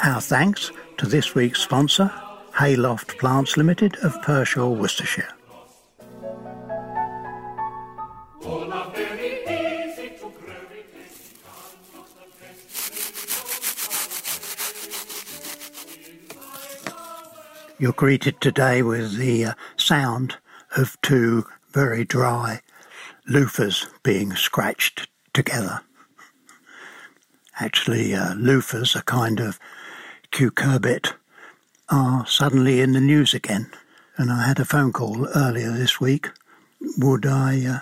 Our thanks to this week's sponsor, Hayloft Plants Limited of Pershore, Worcestershire. You're greeted today with the uh, sound of two very dry loofahs being scratched together. Actually, uh, loofahs, a kind of cucurbit, are suddenly in the news again. And I had a phone call earlier this week. Would I uh,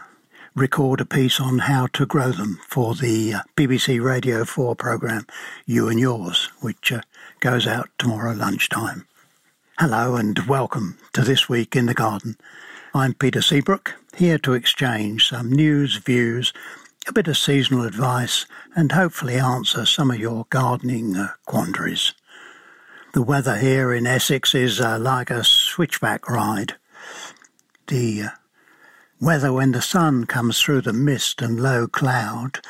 record a piece on how to grow them for the uh, BBC Radio 4 programme You and Yours, which uh, goes out tomorrow lunchtime. Hello and welcome to This Week in the Garden. I'm Peter Seabrook, here to exchange some news, views, a bit of seasonal advice, and hopefully answer some of your gardening uh, quandaries. The weather here in Essex is uh, like a switchback ride. The uh, weather when the sun comes through the mist and low cloud,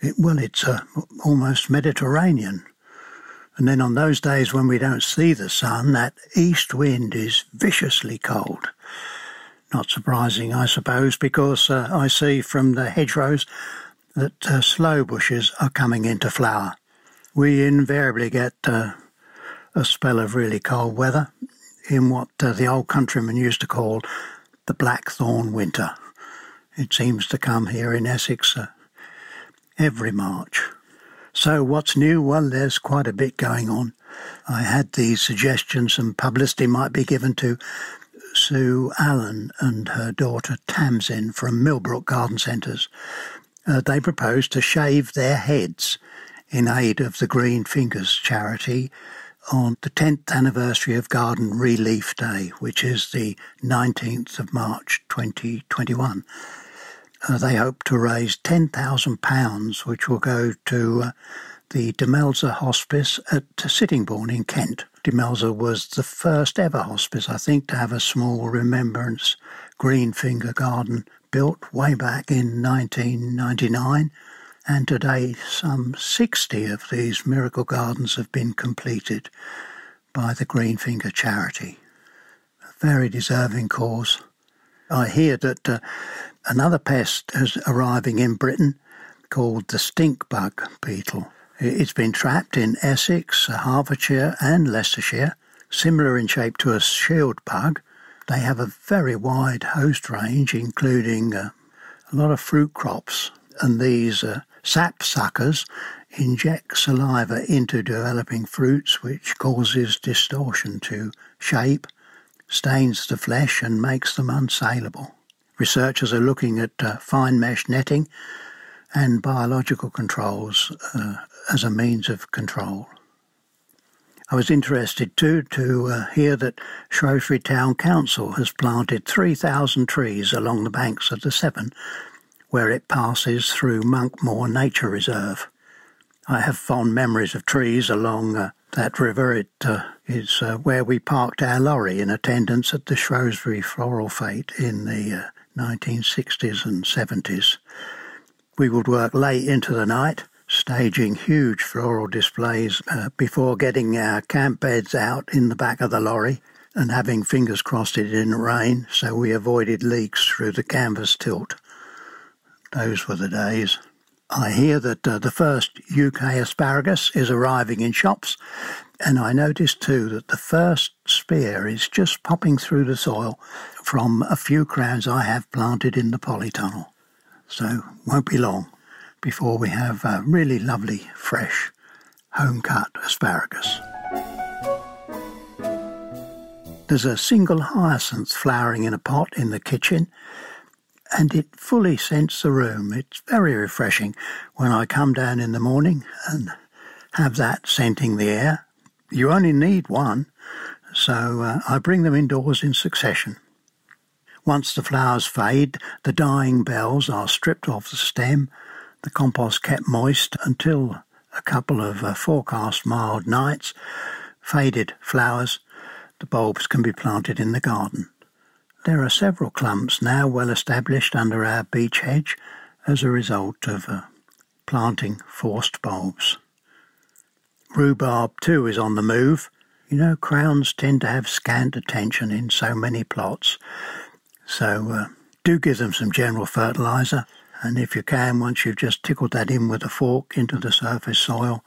it, well, it's uh, almost Mediterranean. And then on those days when we don't see the sun, that east wind is viciously cold. Not surprising, I suppose, because uh, I see from the hedgerows that uh, sloe bushes are coming into flower. We invariably get uh, a spell of really cold weather in what uh, the old countrymen used to call the blackthorn winter. It seems to come here in Essex uh, every March. So, what's new? Well, there's quite a bit going on. I had the suggestion some publicity might be given to Sue Allen and her daughter Tamsin from Millbrook Garden Centres. Uh, they propose to shave their heads in aid of the Green Fingers charity on the 10th anniversary of Garden Relief Day, which is the 19th of March 2021. Uh, they hope to raise £10,000, which will go to uh, the Demelza Hospice at Sittingbourne in Kent. Demelza was the first ever hospice, I think, to have a small remembrance green finger garden built way back in 1999. And today, some 60 of these miracle gardens have been completed by the Green Finger charity. A very deserving cause. I hear that uh, another pest is arriving in Britain called the stink bug beetle. It's been trapped in Essex, Hertfordshire, and Leicestershire, similar in shape to a shield bug. They have a very wide host range, including uh, a lot of fruit crops, and these uh, sap suckers inject saliva into developing fruits, which causes distortion to shape, stains the flesh, and makes them unsaleable. Researchers are looking at uh, fine mesh netting and biological controls uh, as a means of control. I was interested too to uh, hear that Shrewsbury Town Council has planted 3,000 trees along the banks of the Severn, where it passes through Monkmoor Nature Reserve. I have fond memories of trees along uh, that river. It uh, is uh, where we parked our lorry in attendance at the Shrewsbury Floral Fete in the 1960s and 70s. We would work late into the night, staging huge floral displays uh, before getting our camp beds out in the back of the lorry and having fingers crossed it didn't rain so we avoided leaks through the canvas tilt. Those were the days. I hear that uh, the first UK asparagus is arriving in shops, and I noticed too that the first spear is just popping through the soil from a few crowns I have planted in the polytunnel. So, won't be long before we have uh, really lovely, fresh, home cut asparagus. There's a single hyacinth flowering in a pot in the kitchen, and it fully scents the room. It's very refreshing when I come down in the morning and have that scenting the air. You only need one, so uh, I bring them indoors in succession. Once the flowers fade, the dying bells are stripped off the stem, the compost kept moist until a couple of uh, forecast mild nights, faded flowers, the bulbs can be planted in the garden. There are several clumps now well established under our beech hedge as a result of uh, planting forced bulbs. Rhubarb too is on the move. You know, crowns tend to have scant attention in so many plots, so uh, do give them some general fertiliser. And if you can, once you've just tickled that in with a fork into the surface soil,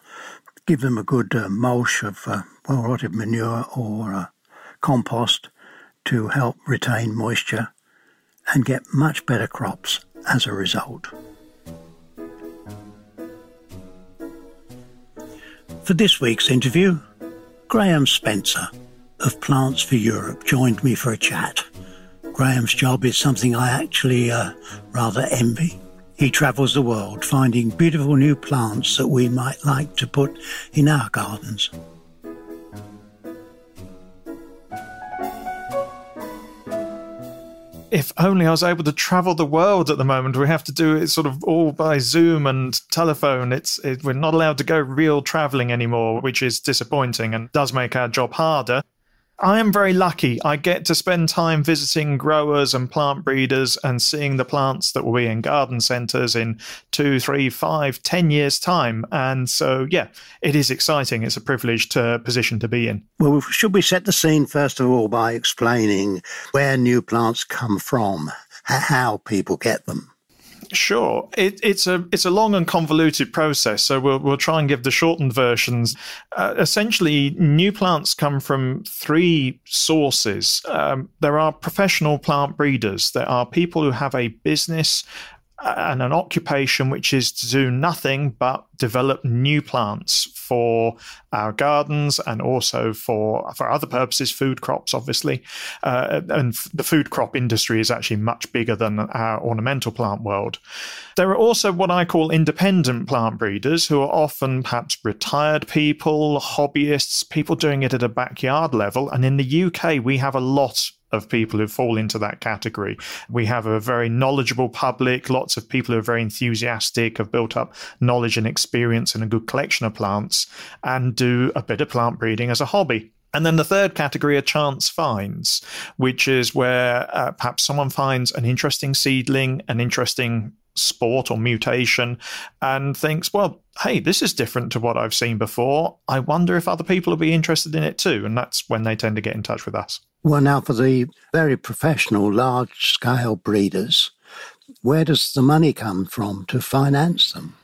give them a good uh, mulch of uh, well rotted manure or uh, compost to help retain moisture and get much better crops as a result. For this week's interview, Graham Spencer of Plants for Europe joined me for a chat. Graham's job is something I actually uh, rather envy. He travels the world finding beautiful new plants that we might like to put in our gardens. if only I was able to travel the world at the moment. We have to do it sort of all by Zoom and telephone. It's it, we're not allowed to go real traveling anymore, which is disappointing and does make our job harder. I am very lucky. I get to spend time visiting growers and plant breeders and seeing the plants that will be in garden centres in two, three, five, ten years' time. And so, yeah, it is exciting. It's a privileged uh, position to be in. Well, should we set the scene first of all by explaining where new plants come from, how people get them? Sure, it, it's a it's a long and convoluted process. So we'll we'll try and give the shortened versions. Uh, essentially, new plants come from three sources. Um, there are professional plant breeders. There are people who have a business and an occupation which is to do nothing but develop new plants for our gardens and also for for other purposes, food crops, obviously. Uh, and the food crop industry is actually much bigger than our ornamental plant world. There are also what I call independent plant breeders who are often perhaps retired people, hobbyists, people doing it at a backyard level. And in the UK, we have a lot of people who fall into that category. We have a very knowledgeable public, lots of people who are very enthusiastic, have built up knowledge and experience and a good collection of plants, and do a bit of plant breeding as a hobby. And then the third category are chance finds, which is where uh, perhaps someone finds an interesting seedling, an interesting sport or mutation, and thinks, well, hey, this is different to what I've seen before. I wonder if other people will be interested in it too. And that's when they tend to get in touch with us. Well, now for the very professional, large scale breeders, where does the money come from to finance them?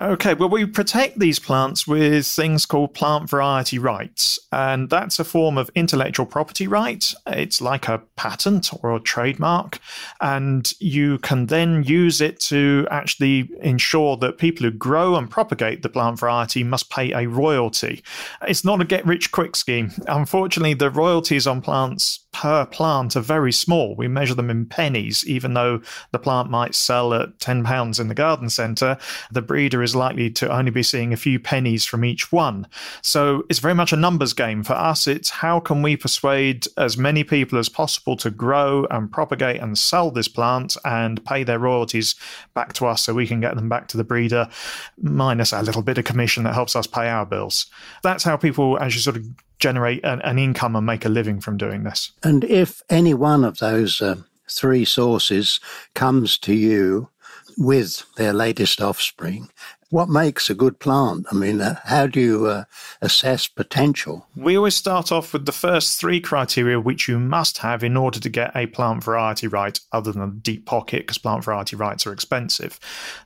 Okay, well, we protect these plants with things called plant variety rights, and that's a form of intellectual property right. It's like a patent or a trademark, and you can then use it to actually ensure that people who grow and propagate the plant variety must pay a royalty. It's not a get rich quick scheme. Unfortunately, the royalties on plants per plant are very small. We measure them in pennies, even though the plant might sell at £10 in the garden centre. The breeder is likely to only be seeing a few pennies from each one. So it's very much a numbers game. For us, it's how can we persuade as many people as possible to grow and propagate and sell this plant and pay their royalties back to us so we can get them back to the breeder, minus a little bit of commission that helps us pay our bills. That's how people actually sort of generate an, an income and make a living from doing this. And if any one of those uh, three sources comes to you with their latest offspring, what makes a good plant? I mean, uh, how do you uh, assess potential? We always start off with the first three criteria which you must have in order to get a plant variety right, other than a deep pocket, because plant variety rights are expensive.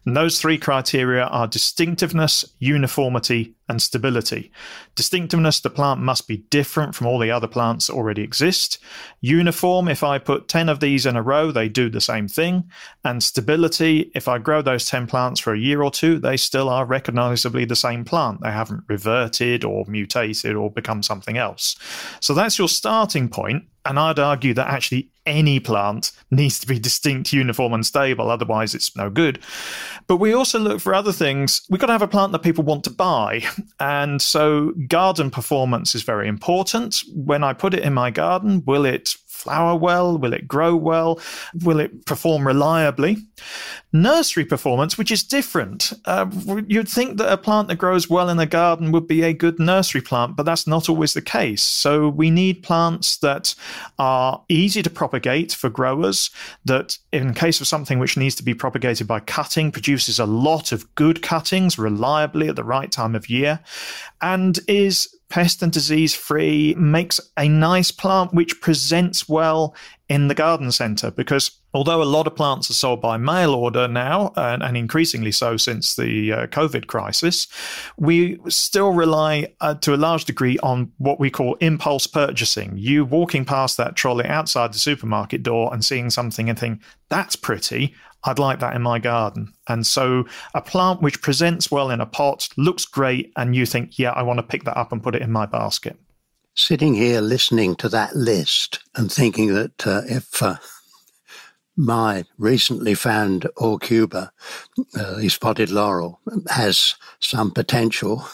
And those three criteria are distinctiveness, uniformity, and stability. Distinctiveness, the plant must be different from all the other plants that already exist. Uniform, if I put 10 of these in a row, they do the same thing. And stability, if I grow those 10 plants for a year or two, they still are recognizably the same plant. They haven't reverted or mutated or become something else. So that's your starting point. And I'd argue that actually any plant needs to be distinct, uniform, and stable. Otherwise, it's no good. But we also look for other things. We've got to have a plant that people want to buy. And so, garden performance is very important. When I put it in my garden, will it flower well? Will it grow well? Will it perform reliably? Nursery performance, which is different. Uh, you'd think that a plant that grows well in a garden would be a good nursery plant, but that's not always the case. So we need plants that are easy to propagate for growers, that in case of something which needs to be propagated by cutting, produces a lot of good cuttings reliably at the right time of year, and is pest and disease free, makes a nice plant which presents well in the garden centre because although a lot of plants are sold by mail order now, and, and increasingly so since the uh, COVID crisis, we still rely uh, to a large degree on what we call impulse purchasing. You walking past that trolley outside the supermarket door and seeing something and think, that's pretty. I'd like that in my garden. And so a plant which presents well in a pot, looks great, and you think, yeah, I want to pick that up and put it in my basket. Sitting here listening to that list and thinking that uh, if uh, my recently found Aucuba, uh, the spotted laurel, has some potential,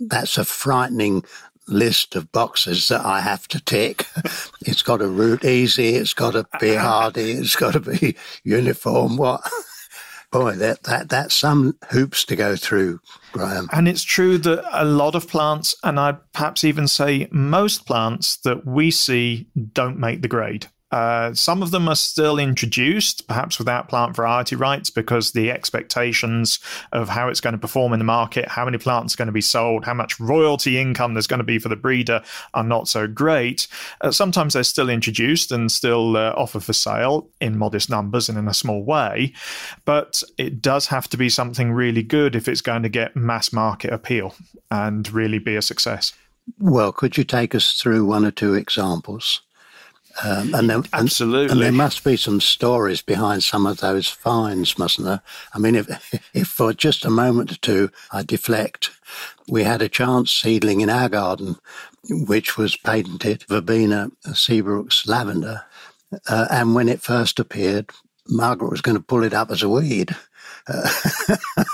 that's a frightening list of boxes that I have to tick. it's got to root easy. It's got to be hardy. It's got to be uniform. What? Boy, that, that, that's some hoops to go through, Graham. And it's true that a lot of plants, and I'd perhaps even say most plants that we see don't make the grade. Uh, some of them are still introduced, perhaps without plant variety rights, because the expectations of how it's going to perform in the market, how many plants are going to be sold, how much royalty income there's going to be for the breeder are not so great. Uh, sometimes they're still introduced and still uh, offered for sale in modest numbers and in a small way, but it does have to be something really good if it's going to get mass market appeal and really be a success. Well, could you take us through one or two examples? Um, and there, Absolutely. And, and, there must be some stories behind some of those finds, mustn't there? I mean, if, if for just a moment or two I deflect, we had a chance seedling in our garden, which was patented Verbena Seabrook's lavender. Uh, and when it first appeared, Margaret was going to pull it up as a weed. Uh,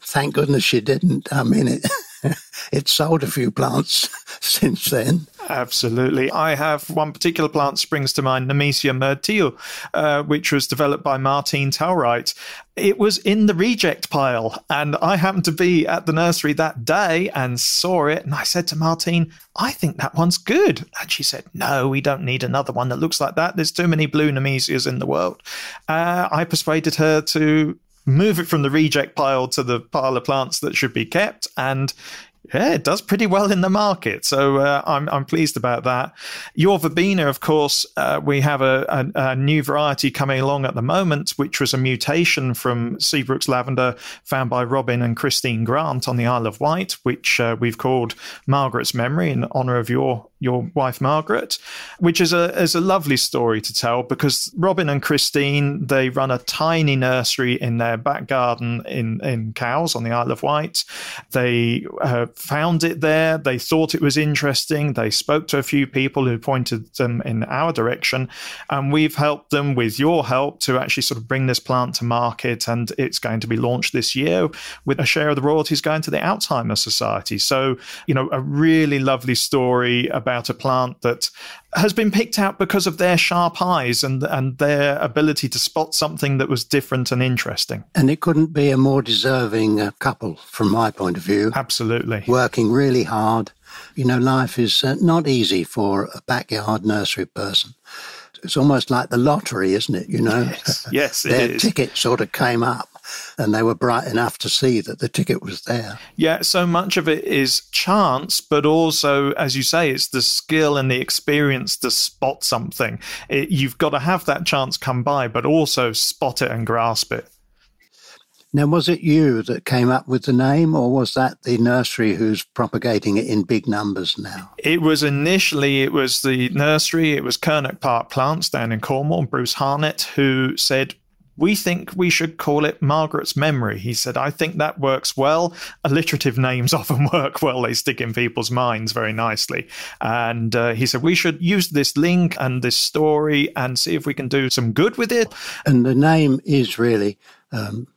thank goodness she didn't. I mean, it, it sold a few plants since then. Absolutely. I have one particular plant springs to mind, Nemesia myrtille, uh, which was developed by Martine Telright. It was in the reject pile, and I happened to be at the nursery that day and saw it. And I said to Martine, I think that one's good. And she said, No, we don't need another one that looks like that. There's too many blue Nemesias in the world. Uh, I persuaded her to move it from the reject pile to the pile of plants that should be kept. And yeah, it does pretty well in the market. So uh, I'm, I'm pleased about that. Your verbena, of course, uh, we have a, a, a, new variety coming along at the moment, which was a mutation from Seabrook's lavender found by Robin and Christine Grant on the Isle of Wight, which uh, we've called Margaret's Memory in honor of your your wife Margaret, which is a is a lovely story to tell because Robin and Christine they run a tiny nursery in their back garden in in Cowes on the Isle of Wight. They uh, found it there. They thought it was interesting. They spoke to a few people who pointed them in our direction, and we've helped them with your help to actually sort of bring this plant to market. And it's going to be launched this year with a share of the royalties going to the Alzheimer's Society. So you know a really lovely story about about a plant that has been picked out because of their sharp eyes and and their ability to spot something that was different and interesting. And it couldn't be a more deserving uh, couple from my point of view. Absolutely. Working really hard. You know, life is uh, not easy for a backyard nursery person. It's almost like the lottery, isn't it? You know, yes, yes their ticket sort of came up and they were bright enough to see that the ticket was there. Yeah, so much of it is chance, but also, as you say, it's the skill and the experience to spot something. It, you've got to have that chance come by, but also spot it and grasp it. Now, was it you that came up with the name, or was that the nursery who's propagating it in big numbers now? It was initially it was the nursery. It was Kernock Park Plants down in Cornwall. Bruce Harnett who said we think we should call it Margaret's Memory. He said, I think that works well. Alliterative names often work well, they stick in people's minds very nicely. And uh, he said, we should use this link and this story and see if we can do some good with it. And the name is really um,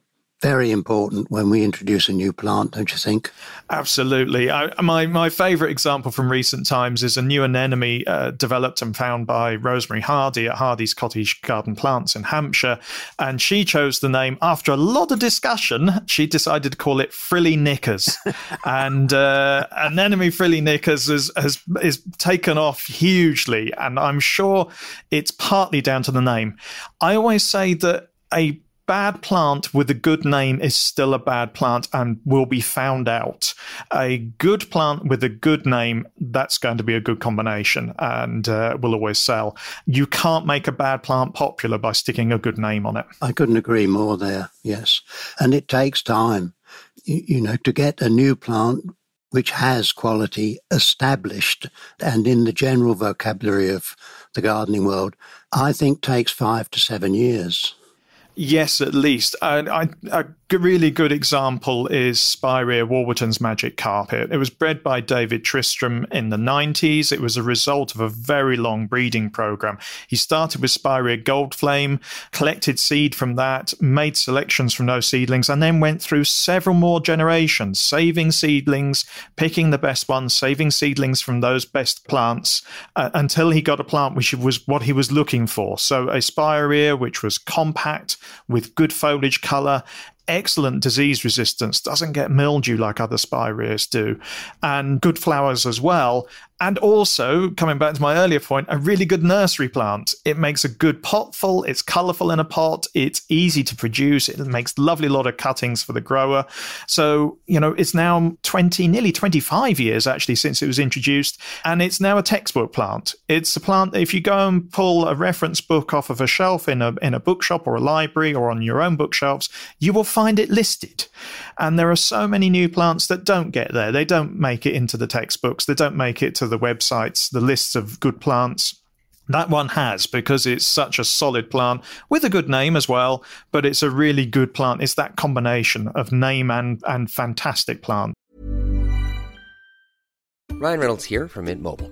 very important when we introduce a new plant, don't you think? Absolutely. I, my my favourite example from recent times is a new anemone uh, developed and found by Rosemary Hardy at Hardy's Cottage Garden Plants in Hampshire, and she chose the name after a lot of discussion. She decided to call it Frilly Knickers, and uh, anemone Frilly Knickers has, has is taken off hugely, and I'm sure it's partly down to the name. I always say that a bad plant with a good name is still a bad plant and will be found out. A good plant with a good name, that's going to be a good combination and uh, will always sell. You can't make a bad plant popular by sticking a good name on it. I couldn't agree more there, yes. And it takes time, you, you know, to get a new plant which has quality established and in the general vocabulary of the gardening world, I think takes five to seven years. Yes, at least. I, I, really good example is Spirea Walberton's Magic Carpet. It was bred by David Tristram in the 90s. It was a result of a very long breeding program. He started with Spirea Goldflame, collected seed from that, made selections from those seedlings, and then went through several more generations, saving seedlings, picking the best ones, saving seedlings from those best plants uh, until he got a plant which was what he was looking for. So a Spirea which was compact with good foliage color excellent disease resistance, doesn't get mildew like other spireas do, and good flowers as well, and also, coming back to my earlier point, a really good nursery plant. It makes a good pot full, it's colourful in a pot, it's easy to produce, it makes lovely lot of cuttings for the grower. So, you know, it's now 20, nearly 25 years actually since it was introduced, and it's now a textbook plant. It's a plant, if you go and pull a reference book off of a shelf in a, in a bookshop or a library or on your own bookshelves, you will find it listed. And there are so many new plants that don't get there. They don't make it into the textbooks, they don't make it to the websites, the lists of good plants. That one has because it's such a solid plant with a good name as well, but it's a really good plant. It's that combination of name and, and fantastic plant. Ryan Reynolds here from Mint Mobile.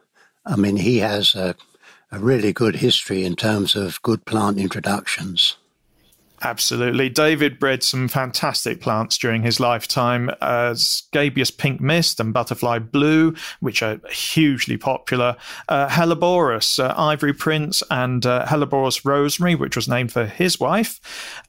I mean, he has a, a really good history in terms of good plant introductions. Absolutely. David bred some fantastic plants during his lifetime, uh, Scabious Pink Mist and Butterfly Blue, which are hugely popular, uh, Helleborus, uh, Ivory Prince, and uh, Helleborus Rosemary, which was named for his wife.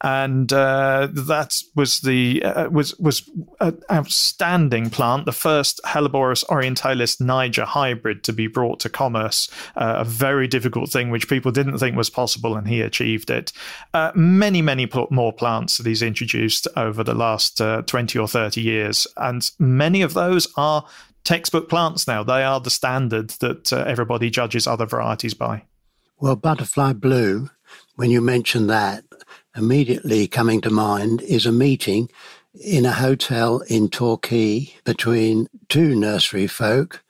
And uh, that was the uh, was was an outstanding plant, the first Helleborus orientalis niger hybrid to be brought to commerce, a very difficult thing which people didn't think was possible, and he achieved it. Uh, many, many more plants that he's introduced over the last uh, 20 or 30 years, and many of those are textbook plants now. They are the standard that uh, everybody judges other varieties by. Well, butterfly blue, when you mention that, immediately coming to mind is a meeting in a hotel in Torquay between two nursery folk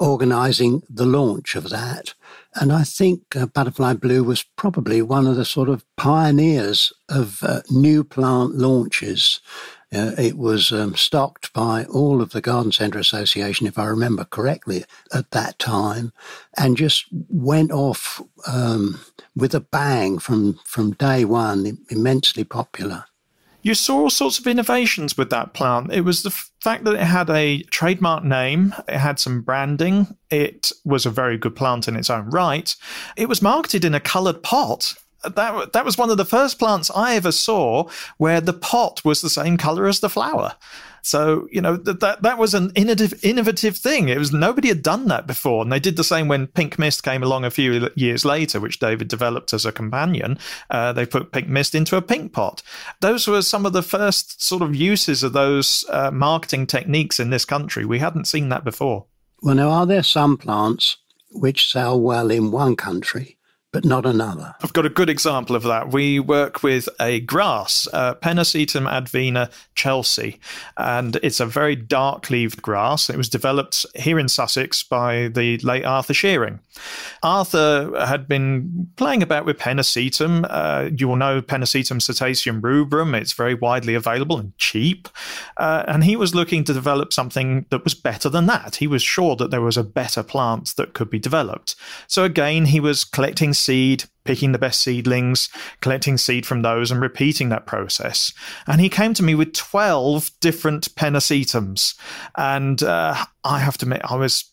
organising the launch of that. And I think uh, Butterfly Blue was probably one of the sort of pioneers of uh, new plant launches. Uh, it was um, stocked by all of the Garden Centre Association, if I remember correctly, at that time, and just went off um, with a bang from, from day one, immensely popular. You saw all sorts of innovations with that plant. It was the fact that it had a trademark name, it had some branding, it was a very good plant in its own right. It was marketed in a coloured pot that that was one of the first plants I ever saw where the pot was the same color as the flower. So you know that that, that was an innovative innovative thing. It was nobody had done that before, and they did the same when Pink Mist came along a few years later, which David developed as a companion. Uh, they put Pink Mist into a pink pot. Those were some of the first sort of uses of those uh, marketing techniques in this country. We hadn't seen that before. Well, now are there some plants which sell well in one country but not another. I've got a good example of that. We work with a grass, uh, advena chelsea, and it's a very dark leaved grass. It was developed here in Sussex by the late Arthur Shearing. Arthur had been playing about with Pennisetum. Uh, you will know Pennisetum setaceum rubrum. It's very widely available and cheap. Uh, and he was looking to develop something that was better than that. He was sure that there was a better plant that could be developed. So again, he was collecting seed, picking the best seedlings, collecting seed from those, and repeating that process. And he came to me with 12 different pennisetums. And uh, I have to admit, I was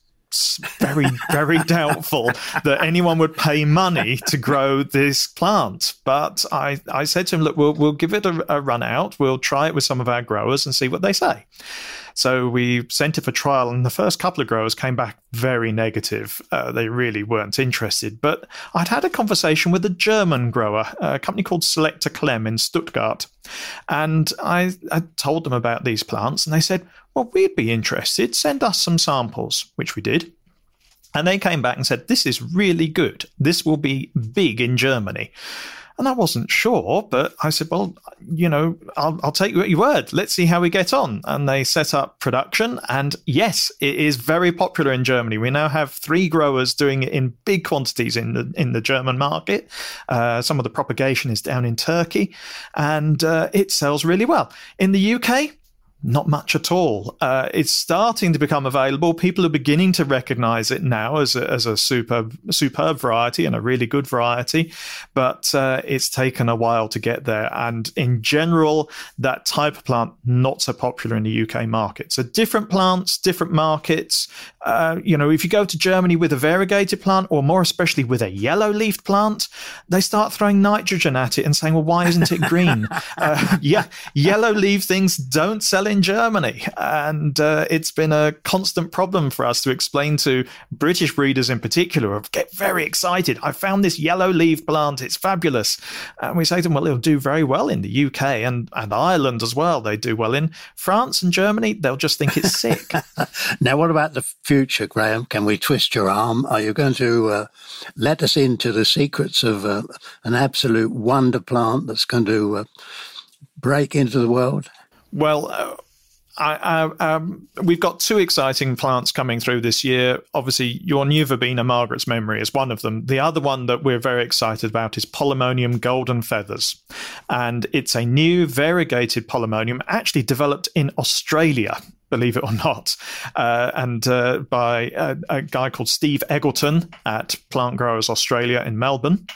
very, very doubtful that anyone would pay money to grow this plant. But I, I said to him, look, we'll, we'll give it a, a run out. We'll try it with some of our growers and see what they say. So we sent it for trial, and the first couple of growers came back very negative. Uh, they really weren't interested. But I'd had a conversation with a German grower, a company called Selecta Klemm in Stuttgart. And I, I told them about these plants, and they said, Well, we'd be interested. Send us some samples, which we did. And they came back and said, This is really good. This will be big in Germany. And I wasn't sure, but I said, well, you know, I'll, I'll take you at your word. Let's see how we get on. And they set up production. And yes, it is very popular in Germany. We now have three growers doing it in big quantities in the, in the German market. Uh, some of the propagation is down in Turkey and uh, it sells really well. In the UK, not much at all. Uh, it's starting to become available. People are beginning to recognize it now as a, as a superb, superb variety and a really good variety, but uh, it's taken a while to get there. And in general, that type of plant not so popular in the UK market. So different plants, different markets. Uh, you know, if you go to Germany with a variegated plant, or more especially with a yellow leafed plant, they start throwing nitrogen at it and saying, "Well, why isn't it green?" Uh, yeah, yellow leaf things don't sell in Germany. And uh, it's been a constant problem for us to explain to British breeders in particular get very excited. I found this yellow leaf plant. It's fabulous. And we say to them, well, it'll do very well in the UK and, and Ireland as well. They do well in France and Germany. They'll just think it's sick. now, what about the future, Graham? Can we twist your arm? Are you going to uh, let us into the secrets of uh, an absolute wonder plant that's going to uh, break into the world? Well, uh, I, um, we've got two exciting plants coming through this year. Obviously, your new verbena, Margaret's Memory, is one of them. The other one that we're very excited about is Polemonium Golden Feathers. And it's a new variegated polemonium actually developed in Australia believe it or not, uh, and uh, by a, a, guy called Steve Eggleton at Plant Growers Australia in Melbourne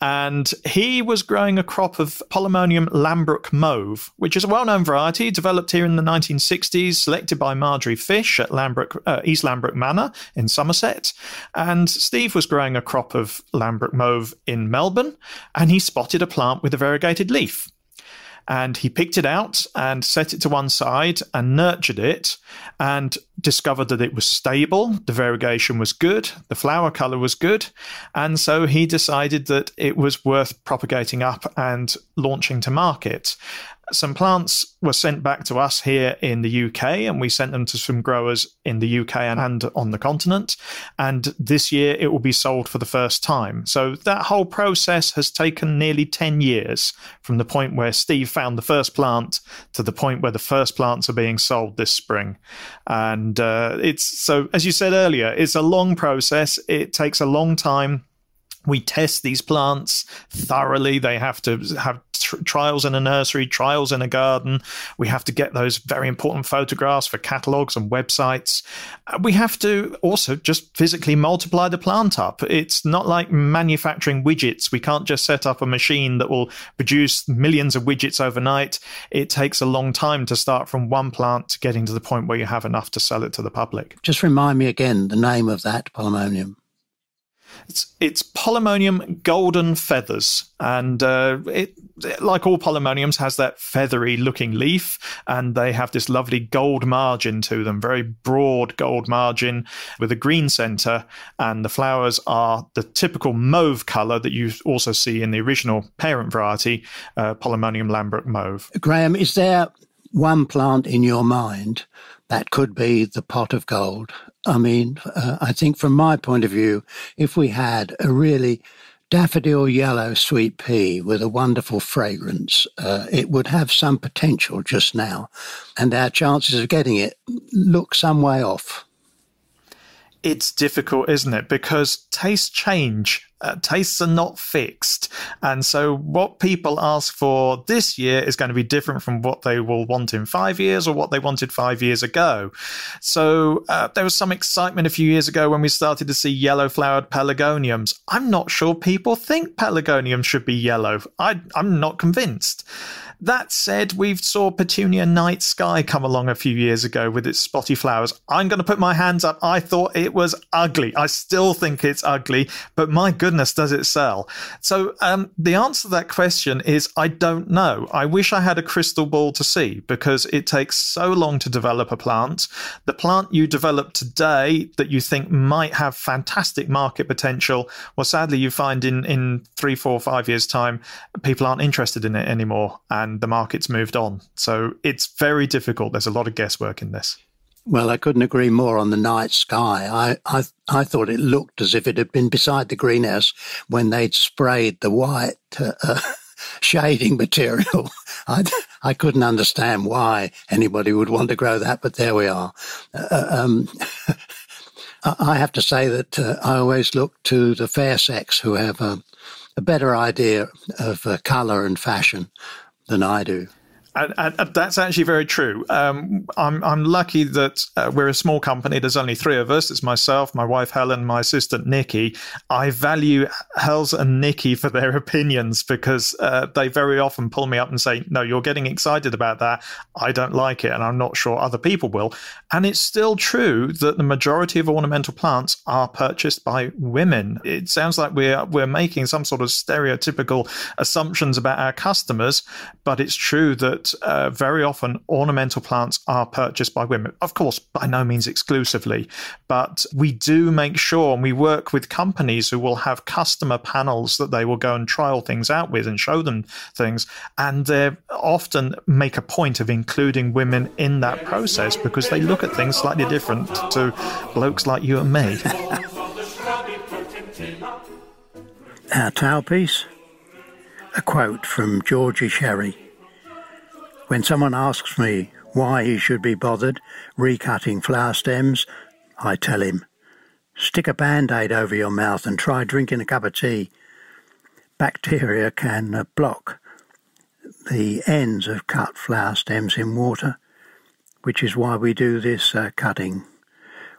and he was growing a crop of Polemonium Lambrook Mauve, which is a well-known variety developed here in the 1960s, selected by Marjorie Fish at Lambrook, uh, East Lambrook Manor in Somerset. And Steve was growing a crop of Lambrook Mauve in Melbourne, and he spotted a plant with a variegated leaf and he picked it out and set it to one side and nurtured it and discovered that it was stable, the variegation was good, the flower color was good, and so he decided that it was worth propagating up and launching to market. Some plants were sent back to us here in the UK, and we sent them to some growers in the UK and on the continent. And this year it will be sold for the first time. So that whole process has taken nearly 10 years from the point where Steve found the first plant to the point where the first plants are being sold this spring. And uh, it's so, as you said earlier, it's a long process. It takes a long time we test these plants thoroughly. They have to have tr- trials in a nursery, trials in a garden. We have to get those very important photographs for catalogs and websites. Uh, we have to also just physically multiply the plant up. It's not like manufacturing widgets. We can't just set up a machine that will produce millions of widgets overnight. It takes a long time to start from one plant to getting to the point where you have enough to sell it to the public. Just remind me again the name of that polemonium. It's it's Polemonium Golden Feathers, and uh, it like all polemoniums, has that feathery looking leaf, and they have this lovely gold margin to them, very broad gold margin with a green center, and the flowers are the typical mauve color that you also see in the original parent variety, uh, Polemonium Lambrook mauve. Graham, is there one plant in your mind that could be the pot of gold I mean, uh, I think from my point of view, if we had a really daffodil yellow sweet pea with a wonderful fragrance, uh, it would have some potential just now. And our chances of getting it look some way off it's difficult, isn't it? Because tastes change. Uh, tastes are not fixed. And so what people ask for this year is going to be different from what they will want in five years or what they wanted five years ago. So uh, there was some excitement a few years ago when we started to see yellow flowered pelargoniums. I'm not sure people think pelargoniums should be yellow. I, I'm not convinced. That said, we saw Petunia Night Sky come along a few years ago with its spotty flowers. I'm going to put my hands up. I thought it was ugly. I still think it's ugly, but my goodness, does it sell? So um, the answer to that question is I don't know. I wish I had a crystal ball to see because it takes so long to develop a plant. The plant you develop today that you think might have fantastic market potential, well, sadly, you find in, in three, four, five years' time, people aren't interested in it anymore. And and the market's moved on. So it's very difficult. There's a lot of guesswork in this. Well, I couldn't agree more on the night sky. I, I, I thought it looked as if it had been beside the greenhouse when they'd sprayed the white uh, uh, shading material. I, I couldn't understand why anybody would want to grow that, but there we are. Uh, uh um, I have to say that uh, I always look to the fair sex who have a, a better idea of uh, colour and fashion than I do. And, and, that's actually very true. Um, I'm I'm lucky that uh, we're a small company. There's only three of us. It's myself, my wife Helen, my assistant Nikki. I value Hels and Nikki for their opinions because uh, they very often pull me up and say, "No, you're getting excited about that. I don't like it, and I'm not sure other people will." And it's still true that the majority of ornamental plants are purchased by women. It sounds like we're we're making some sort of stereotypical assumptions about our customers, but it's true that uh, very often ornamental plants are purchased by women. Of course, by no means exclusively, but we do make sure and we work with companies who will have customer panels that they will go and trial things out with and show them things. And they often make a point of including women in that process because they look at things slightly different to blokes like you and me. Our towel piece, a quote from Georgie Sherry. When someone asks me why he should be bothered recutting flower stems, I tell him, stick a band aid over your mouth and try drinking a cup of tea. Bacteria can uh, block the ends of cut flower stems in water, which is why we do this uh, cutting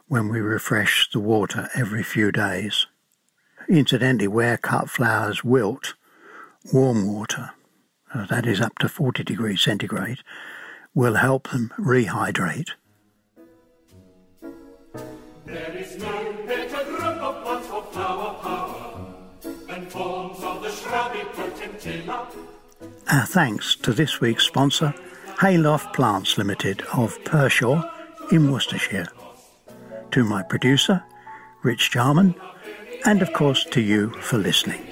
when we refresh the water every few days. Incidentally, where cut flowers wilt, warm water uh, that is up to 40 degrees centigrade, will help them rehydrate. There is no better group of for flower power than forms of the shrubby potentilla. Our thanks to this week's sponsor, Hayloft Plants Limited of Pershore in Worcestershire. To my producer, Rich Jarman, and of course to you for listening.